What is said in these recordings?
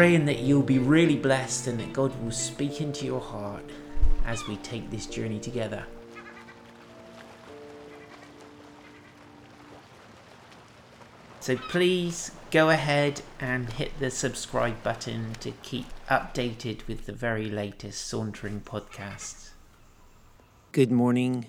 Praying that you'll be really blessed and that God will speak into your heart as we take this journey together. So please go ahead and hit the subscribe button to keep updated with the very latest Sauntering podcasts. Good morning.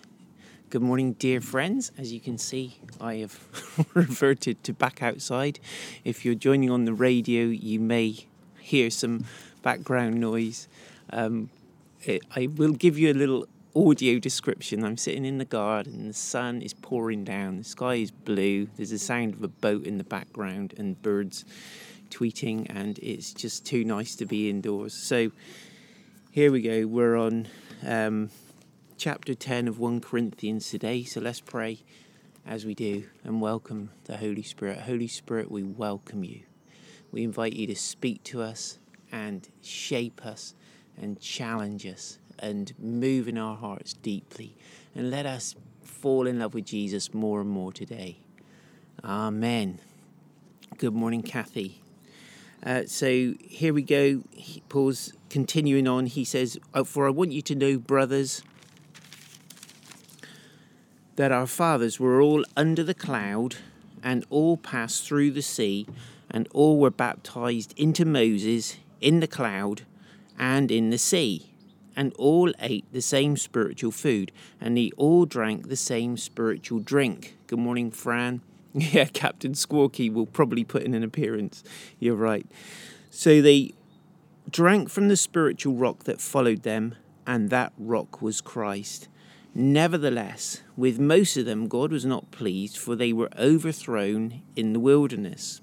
Good morning, dear friends. As you can see, I have reverted to back outside. If you're joining on the radio, you may hear some background noise. Um, it, I will give you a little audio description. I'm sitting in the garden, the sun is pouring down, the sky is blue, there's the sound of a boat in the background, and birds tweeting, and it's just too nice to be indoors. So here we go, we're on um, chapter 10 of 1 Corinthians today. So let's pray as we do and welcome the Holy Spirit. Holy Spirit, we welcome you. We invite you to speak to us and shape us and challenge us and move in our hearts deeply. And let us fall in love with Jesus more and more today. Amen. Good morning, Kathy. Uh, so here we go. Paul's continuing on. He says, oh, For I want you to know, brothers, that our fathers were all under the cloud and all passed through the sea and all were baptized into Moses in the cloud and in the sea and all ate the same spiritual food, and they all drank the same spiritual drink. Good morning, Fran. Yeah, Captain Squawky will probably put in an appearance. You're right. So they drank from the spiritual rock that followed them, and that rock was Christ. Nevertheless, with most of them, God was not pleased, for they were overthrown in the wilderness.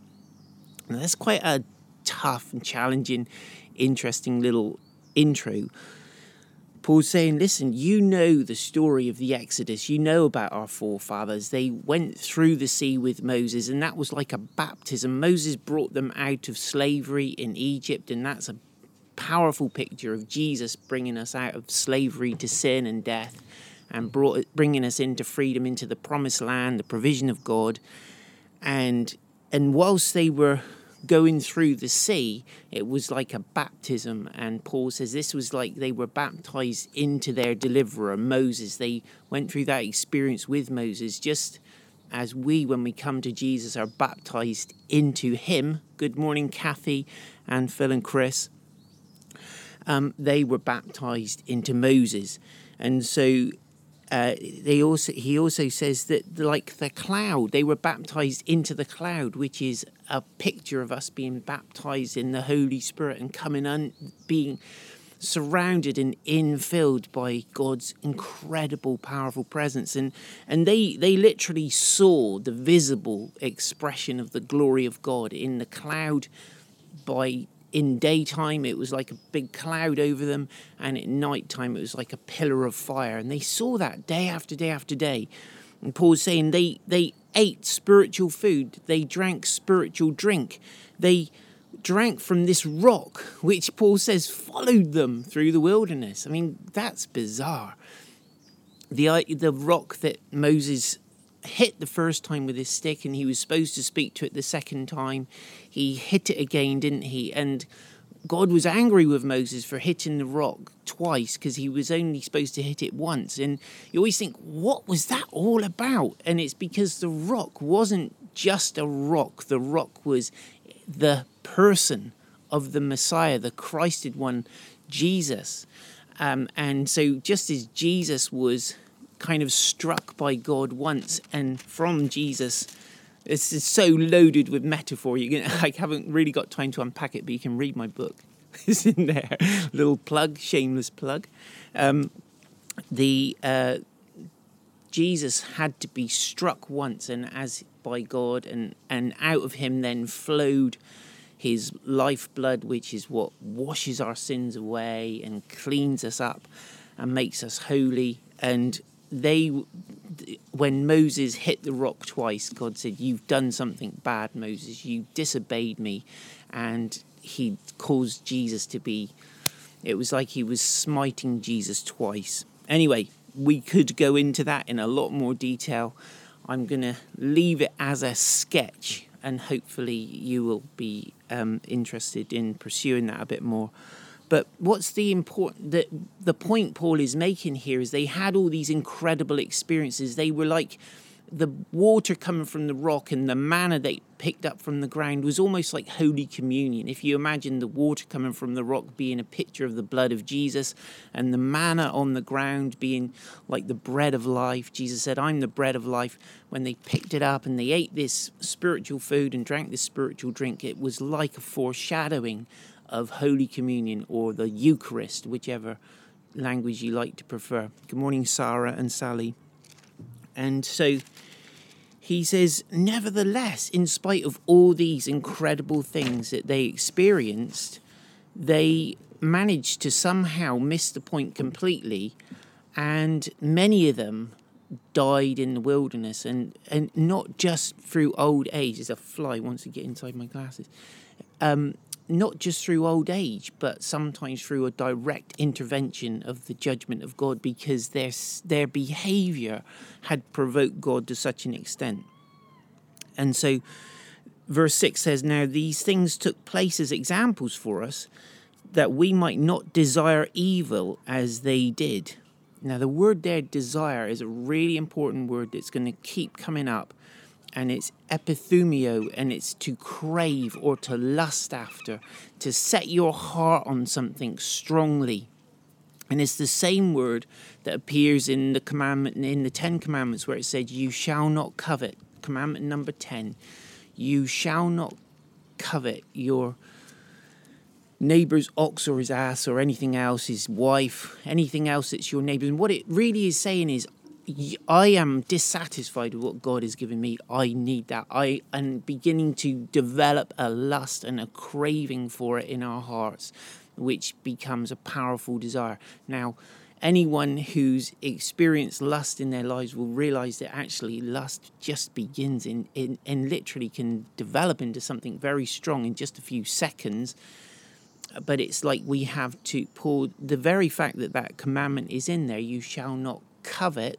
Now, that's quite a tough and challenging, interesting little intro Paul's saying, listen, you know the story of the Exodus. You know about our forefathers. They went through the sea with Moses, and that was like a baptism. Moses brought them out of slavery in Egypt, and that's a powerful picture of Jesus bringing us out of slavery to sin and death and brought, bringing us into freedom, into the promised land, the provision of God. And, and whilst they were going through the sea, it was like a baptism. And Paul says this was like they were baptized into their deliverer, Moses. They went through that experience with Moses, just as we, when we come to Jesus, are baptized into him. Good morning, Kathy and Phil and Chris. Um, they were baptized into Moses. And so uh, they also he also says that like the cloud they were baptized into the cloud which is a picture of us being baptized in the holy spirit and coming on being surrounded and infilled by god's incredible powerful presence. And and they they literally saw the visible expression of the glory of god in the cloud by in daytime it was like a big cloud over them and at night time it was like a pillar of fire. And they saw that day after day after day. And paul's saying they they ate spiritual food. They drank spiritual drink. They drank from this rock which paul says followed them through the wilderness. I mean that's bizarre. The the rock that moses hit the first time with his stick and he was supposed to speak to it the second time. He hit it again, didn't he? And God was angry with Moses for hitting the rock twice because he was only supposed to hit it once. And you always think, what was that all about? And it's because the rock wasn't just a rock, the rock was the person of the Messiah, the Christed one, Jesus. Um, and so, just as Jesus was kind of struck by God once and from Jesus. This is so loaded with metaphor. You can, I haven't really got time to unpack it, but you can read my book. it's in there. Little plug, shameless plug. Um, the uh, Jesus had to be struck once and as by God and, and out of him then flowed his lifeblood, which is what washes our sins away and cleans us up and makes us holy. And they, when Moses hit the rock twice, God said, You've done something bad, Moses. You disobeyed me. And he caused Jesus to be, it was like he was smiting Jesus twice. Anyway, we could go into that in a lot more detail. I'm going to leave it as a sketch, and hopefully, you will be um, interested in pursuing that a bit more. But what's the important the the point Paul is making here is they had all these incredible experiences. They were like the water coming from the rock and the manna they picked up from the ground was almost like Holy Communion. If you imagine the water coming from the rock being a picture of the blood of Jesus and the manna on the ground being like the bread of life, Jesus said, I'm the bread of life. When they picked it up and they ate this spiritual food and drank this spiritual drink, it was like a foreshadowing of Holy Communion or the Eucharist, whichever language you like to prefer. Good morning, Sarah and Sally. And so he says, nevertheless, in spite of all these incredible things that they experienced, they managed to somehow miss the point completely. And many of them died in the wilderness, and, and not just through old age. There's a fly wants to get inside my glasses. Um, not just through old age, but sometimes through a direct intervention of the judgment of God because their, their behavior had provoked God to such an extent. And so, verse 6 says, Now these things took place as examples for us that we might not desire evil as they did. Now, the word there, desire, is a really important word that's going to keep coming up and it's epithumio and it's to crave or to lust after, to set your heart on something strongly. And it's the same word that appears in the commandment in the Ten Commandments where it said, You shall not covet. Commandment number ten. You shall not covet your neighbor's ox or his ass or anything else, his wife, anything else that's your neighbour. And what it really is saying is I am dissatisfied with what God has given me. I need that. I am beginning to develop a lust and a craving for it in our hearts, which becomes a powerful desire. Now, anyone who's experienced lust in their lives will realize that actually lust just begins in, in and literally can develop into something very strong in just a few seconds but it's like we have to pull the very fact that that commandment is in there you shall not covet,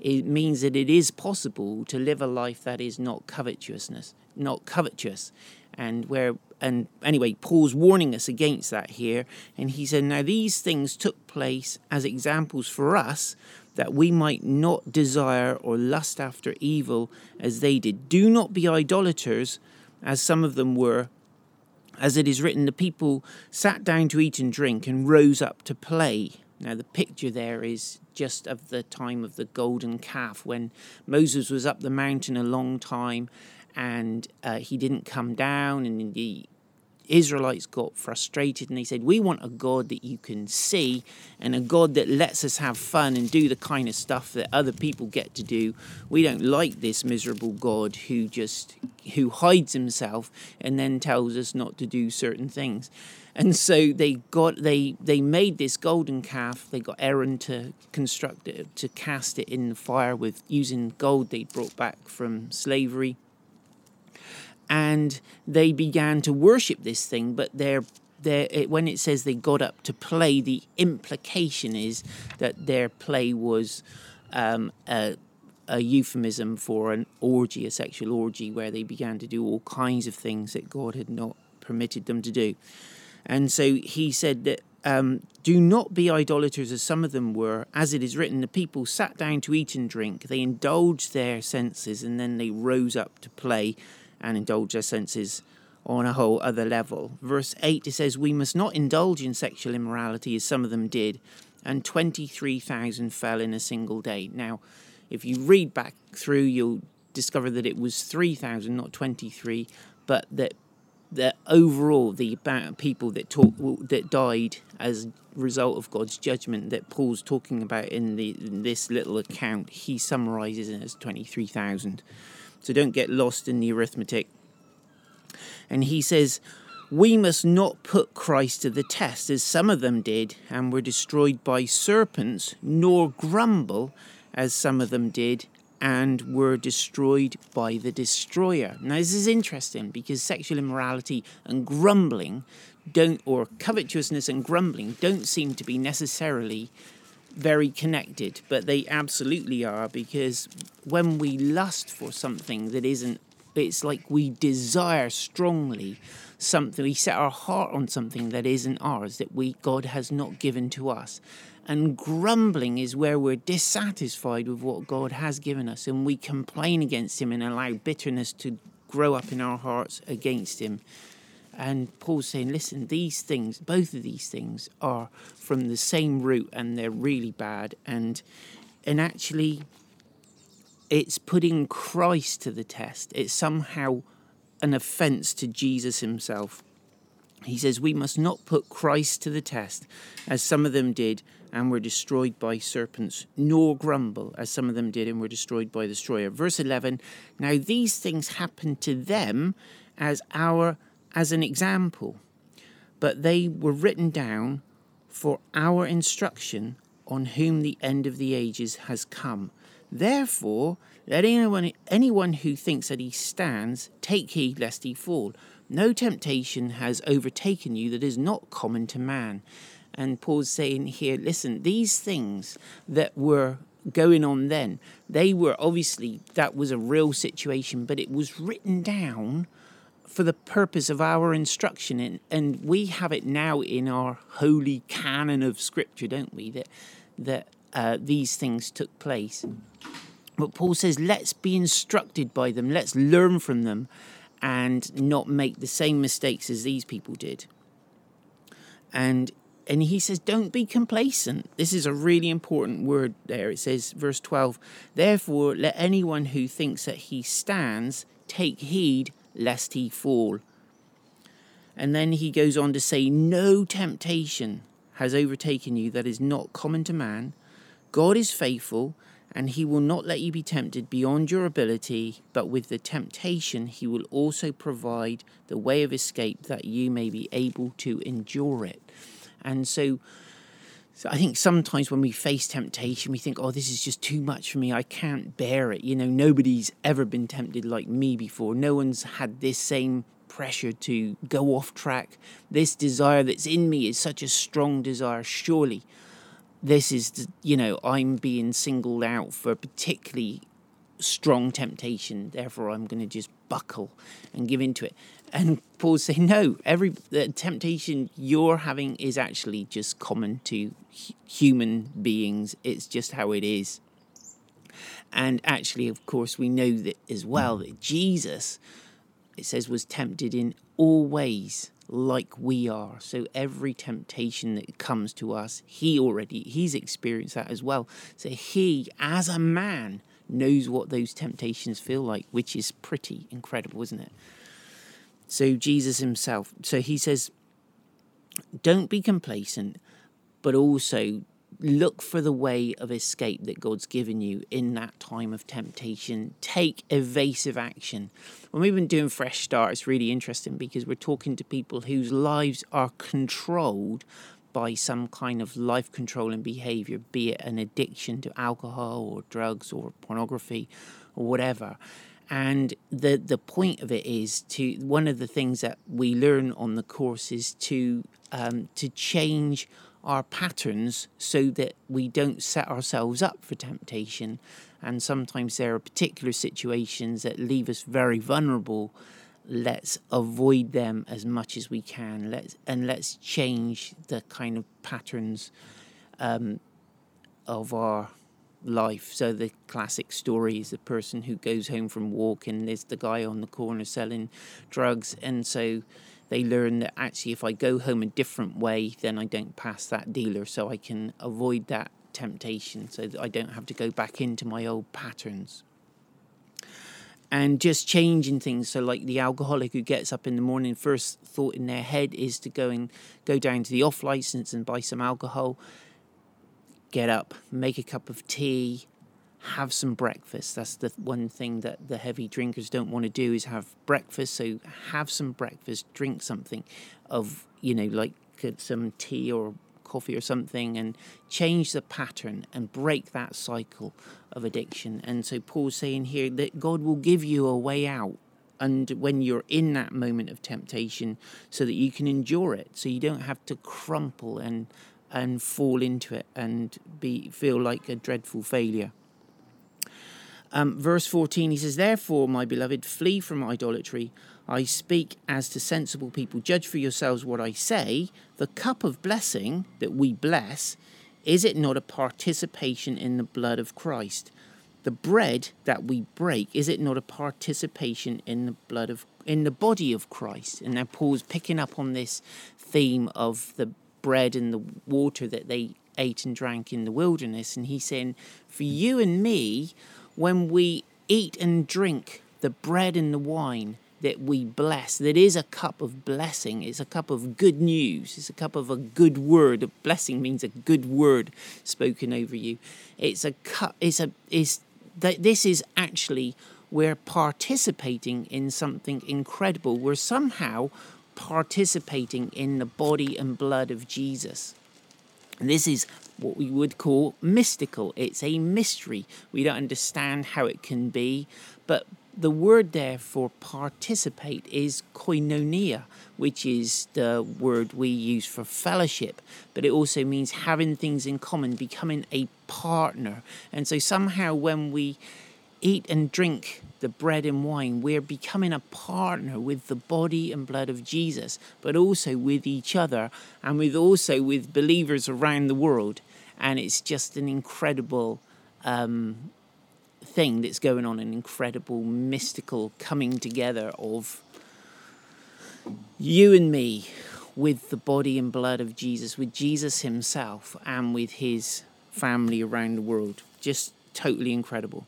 it means that it is possible to live a life that is not covetousness, not covetous. And where and anyway, Paul's warning us against that here, and he said, Now these things took place as examples for us that we might not desire or lust after evil as they did. Do not be idolaters, as some of them were. As it is written, the people sat down to eat and drink and rose up to play. Now, the picture there is just of the time of the golden calf when Moses was up the mountain a long time and uh, he didn't come down and the Israelites got frustrated and they said, We want a God that you can see and a God that lets us have fun and do the kind of stuff that other people get to do. We don't like this miserable God who just who hides himself and then tells us not to do certain things. And so they got they they made this golden calf. They got Aaron to construct it to cast it in the fire with using gold they brought back from slavery. And they began to worship this thing, but it, when it says they got up to play, the implication is that their play was um, a, a, euphemism for an orgy, a sexual orgy, where they began to do all kinds of things that God had not permitted them to do. And so he said that um, do not be idolaters as some of them were. As it is written, the people sat down to eat and drink. They indulged their senses and then they rose up to play and indulge their senses on a whole other level. Verse 8 it says, We must not indulge in sexual immorality as some of them did, and 23,000 fell in a single day. Now, if you read back through, you'll discover that it was 3,000, not 23, but that that overall the amount of people that talk that died as a result of God's judgment that Paul's talking about in the in this little account, he summarizes it as twenty three thousand. So don't get lost in the arithmetic. And he says, We must not put Christ to the test, as some of them did, and were destroyed by serpents, nor grumble, as some of them did, and were destroyed by the destroyer. Now, this is interesting because sexual immorality and grumbling don't, or covetousness and grumbling, don't seem to be necessarily very connected, but they absolutely are because when we lust for something that isn't, it's like we desire strongly something, we set our heart on something that isn't ours, that we God has not given to us. And grumbling is where we're dissatisfied with what God has given us and we complain against Him and allow bitterness to grow up in our hearts against Him. And Paul's saying, listen, these things, both of these things are from the same root and they're really bad. And and actually it's putting Christ to the test. It's somehow an offense to Jesus himself. He says, We must not put Christ to the test, as some of them did and were destroyed by serpents, nor grumble, as some of them did and were destroyed by the destroyer. Verse 11 Now these things happened to them as our as an example, but they were written down for our instruction on whom the end of the ages has come. Therefore, let anyone, anyone who thinks that he stands take heed lest he fall. No temptation has overtaken you that is not common to man. And Paul's saying here, listen, these things that were going on then, they were obviously, that was a real situation, but it was written down for the purpose of our instruction. And, and we have it now in our holy canon of Scripture, don't we? That, that uh, these things took place. But Paul says, let's be instructed by them, let's learn from them, and not make the same mistakes as these people did. And and he says, don't be complacent. This is a really important word there. It says, verse 12, therefore, let anyone who thinks that he stands take heed lest he fall. And then he goes on to say, No temptation has overtaken you that is not common to man. God is faithful, and he will not let you be tempted beyond your ability, but with the temptation, he will also provide the way of escape that you may be able to endure it. And so, so I think sometimes when we face temptation, we think, oh, this is just too much for me. I can't bear it. You know, nobody's ever been tempted like me before. No one's had this same pressure to go off track. This desire that's in me is such a strong desire. Surely, this is, you know, I'm being singled out for a particularly strong temptation. Therefore, I'm going to just buckle and give into it. And Paul's say, no, every the temptation you're having is actually just common to human beings. It's just how it is. And actually, of course, we know that as well that Jesus, it says, was tempted in all ways like we are. So every temptation that comes to us, he already, he's experienced that as well. So he, as a man, knows what those temptations feel like, which is pretty incredible, isn't it? So, Jesus himself, so he says, don't be complacent, but also look for the way of escape that God's given you in that time of temptation. Take evasive action. When we've been doing Fresh Start, it's really interesting because we're talking to people whose lives are controlled by some kind of life controlling behavior, be it an addiction to alcohol or drugs or pornography or whatever. And the the point of it is to one of the things that we learn on the course is to um, to change our patterns so that we don't set ourselves up for temptation. And sometimes there are particular situations that leave us very vulnerable. Let's avoid them as much as we can. Let's and let's change the kind of patterns um, of our life. So the classic story is the person who goes home from walk and there's the guy on the corner selling drugs, and so they learn that actually if I go home a different way, then I don't pass that dealer, so I can avoid that temptation, so that I don't have to go back into my old patterns. and just changing things. So, like the alcoholic who gets up in the morning, first thought in their head is to go and go down to the off license and buy some alcohol. Get up, make a cup of tea, have some breakfast. That's the one thing that the heavy drinkers don't want to do is have breakfast. So, have some breakfast, drink something of you know like uh, some tea or coffee or something and change the pattern and break that cycle of addiction. And so Paul's saying here that God will give you a way out and when you're in that moment of temptation so that you can endure it so you don't have to crumple and and fall into it and be feel like a dreadful failure um, verse 14 he says therefore my beloved flee from idolatry I speak as to sensible people. Judge for yourselves what I say. The cup of blessing that we bless, is it not a participation in the blood of Christ? The bread that we break, is it not a participation in the blood of in the body of Christ? And now Paul's picking up on this theme of the bread and the water that they ate and drank in the wilderness, and he's saying, For you and me, when we eat and drink the bread and the wine, that we bless, that is a cup of blessing. It's a cup of good news. It's a cup of a good word. A blessing means a good word spoken over you. It's a cup. It's a. Is that this is actually we're participating in something incredible. We're somehow participating in the body and blood of Jesus. And this is what we would call mystical. It's a mystery. We don't understand how it can be, but the word there for participate is koinonia, which is the word we use for fellowship, but it also means having things in common, becoming a partner. And so somehow when we eat and drink the bread and wine, we're becoming a partner with the body and blood of Jesus, but also with each other and with also with believers around the world. And it's just an incredible um, thing that's going on, an incredible mystical coming together of you and me with the body and blood of Jesus, with Jesus himself, and with his family around the world. Just totally incredible.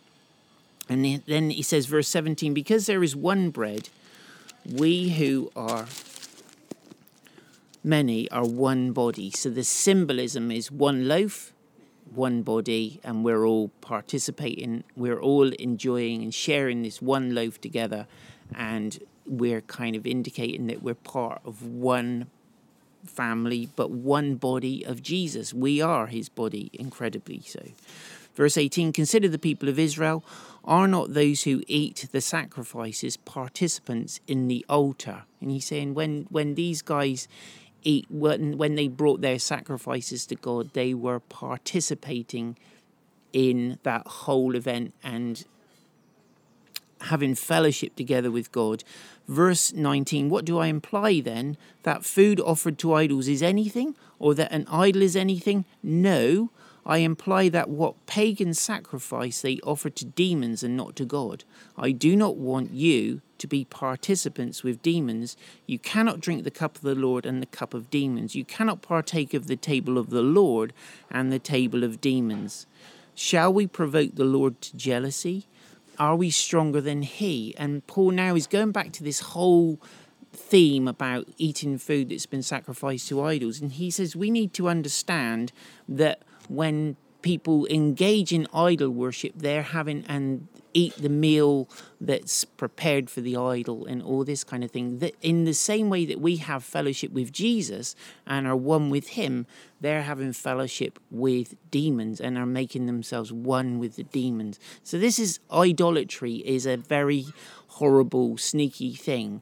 And then he says, verse 17, because there is one bread, we who are many are one body. So the symbolism is one loaf one body and we're all participating, we're all enjoying and sharing this one loaf together, and we're kind of indicating that we're part of one family, but one body of Jesus. We are his body, incredibly so. Verse 18 Consider the people of Israel. Are not those who eat the sacrifices participants in the altar? And he's saying, when, when these guys eat when when they brought their sacrifices to God, they were participating in that whole event and having fellowship together with God. Verse 19, what do I imply then? That food offered to idols is anything, or that an idol is anything? No, I imply that what pagan sacrifice they offer to demons and not to God. I do not want you to be participants with demons. You cannot drink the cup of the Lord and the cup of demons. You cannot partake of the table of the Lord and the table of demons. Shall we provoke the Lord to jealousy? Are we stronger than He? And Paul now is going back to this whole theme about eating food that's been sacrificed to idols. And he says we need to understand that when people engage in idol worship, they're having and eat the meal that's prepared for the idol and all this kind of thing. That in the same way that we have fellowship with Jesus and are one with Him, they're having fellowship with demons and are making themselves one with the demons. So this is idolatry is a very horrible, sneaky thing.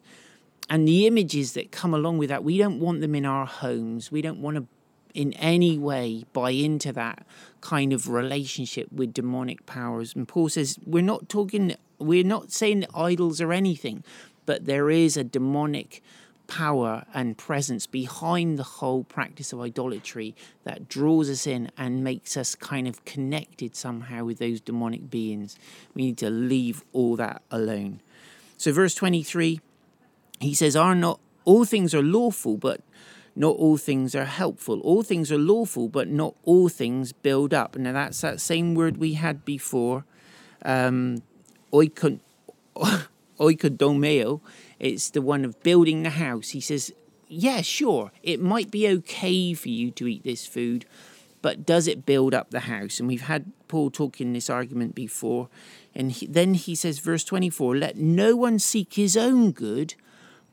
And the images that come along with that, we don't want them in our homes. We don't want to in any way buy into that kind of relationship with demonic powers. And Paul says, we're not talking, we're not saying that idols are anything, but there is a demonic power and presence behind the whole practice of idolatry that draws us in and makes us kind of connected somehow with those demonic beings. We need to leave all that alone. So, verse 23, he says, Are not all things are lawful, but not all things are helpful. All things are lawful, but not all things build up. Now that's that same word we had before, um, oikodomeo, it's the one of building the house. He says, yeah, sure, it might be okay for you to eat this food, but does it build up the house? And we've had Paul talking this argument before. And he, then he says, verse 24, let no one seek his own good,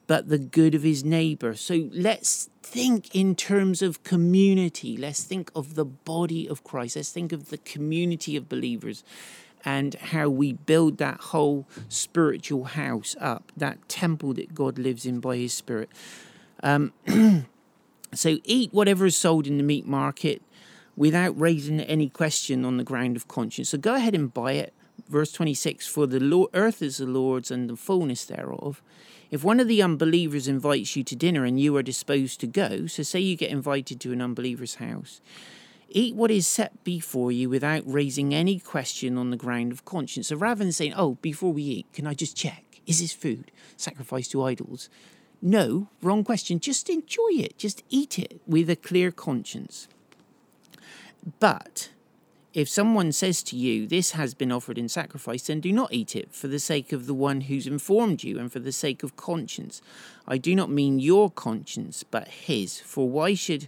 but the good of his neighbor. So let's think in terms of community. Let's think of the body of Christ. Let's think of the community of believers and how we build that whole spiritual house up, that temple that God lives in by his spirit. Um, so eat whatever is sold in the meat market without raising any question on the ground of conscience. So go ahead and buy it. Verse 26 For the Lord, earth is the Lord's and the fullness thereof. If one of the unbelievers invites you to dinner and you are disposed to go, so say you get invited to an unbeliever's house, eat what is set before you without raising any question on the ground of conscience. So rather than saying, Oh, before we eat, can I just check? Is this food sacrificed to idols? No, wrong question. Just enjoy it. Just eat it with a clear conscience. But if someone says to you, This has been offered in sacrifice, then do not eat it for the sake of the one who's informed you and for the sake of conscience. I do not mean your conscience, but his. For why should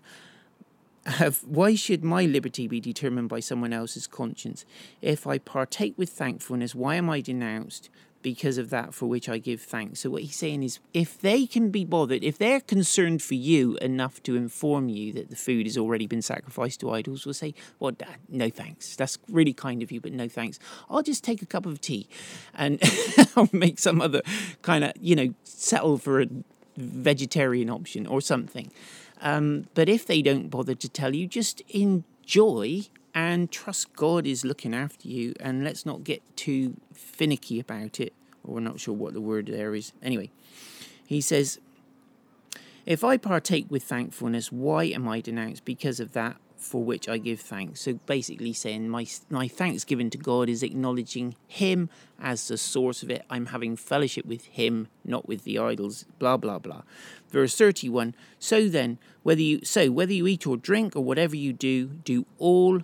have, why should my liberty be determined by someone else's conscience? If I partake with thankfulness, why am I denounced? Because of that for which I give thanks. So, what he's saying is if they can be bothered, if they're concerned for you enough to inform you that the food has already been sacrificed to idols, we'll say, Well, Dad, no thanks. That's really kind of you, but no thanks. I'll just take a cup of tea and I'll make some other kind of, you know, settle for a vegetarian option or something. Um, but if they don't bother to tell you, just enjoy and trust God is looking after you. And let's not get too finicky about it, or we're not sure what the word there is. Anyway, he says, If I partake with thankfulness, why am I denounced? Because of that for which I give thanks. So basically saying my my thanksgiving to God is acknowledging him as the source of it. I'm having fellowship with him, not with the idols, blah blah blah. Verse 31. So then, whether you so whether you eat or drink or whatever you do, do all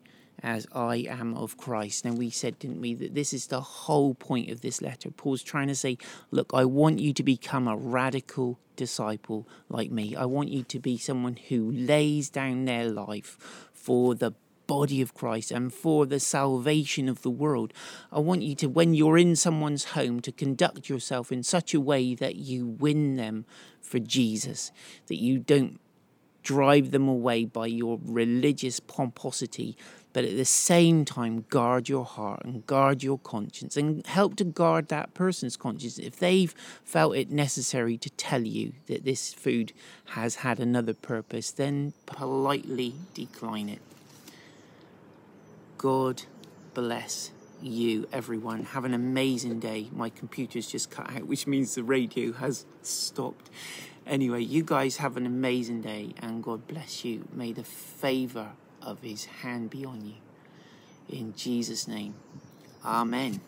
as I am of Christ. Now, we said, didn't we, that this is the whole point of this letter. Paul's trying to say, look, I want you to become a radical disciple like me. I want you to be someone who lays down their life for the body of Christ and for the salvation of the world. I want you to, when you're in someone's home, to conduct yourself in such a way that you win them for Jesus, that you don't drive them away by your religious pomposity, but at the same time guard your heart and guard your conscience and help to guard that person's conscience if they've felt it necessary to tell you that this food has had another purpose then politely decline it. God bless you everyone. Have an amazing day. My computer's just cut out which means the radio has stopped. Anyway you guys have an amazing day and god bless you. May the favor of his hand be on you. In Jesus' name, Amen.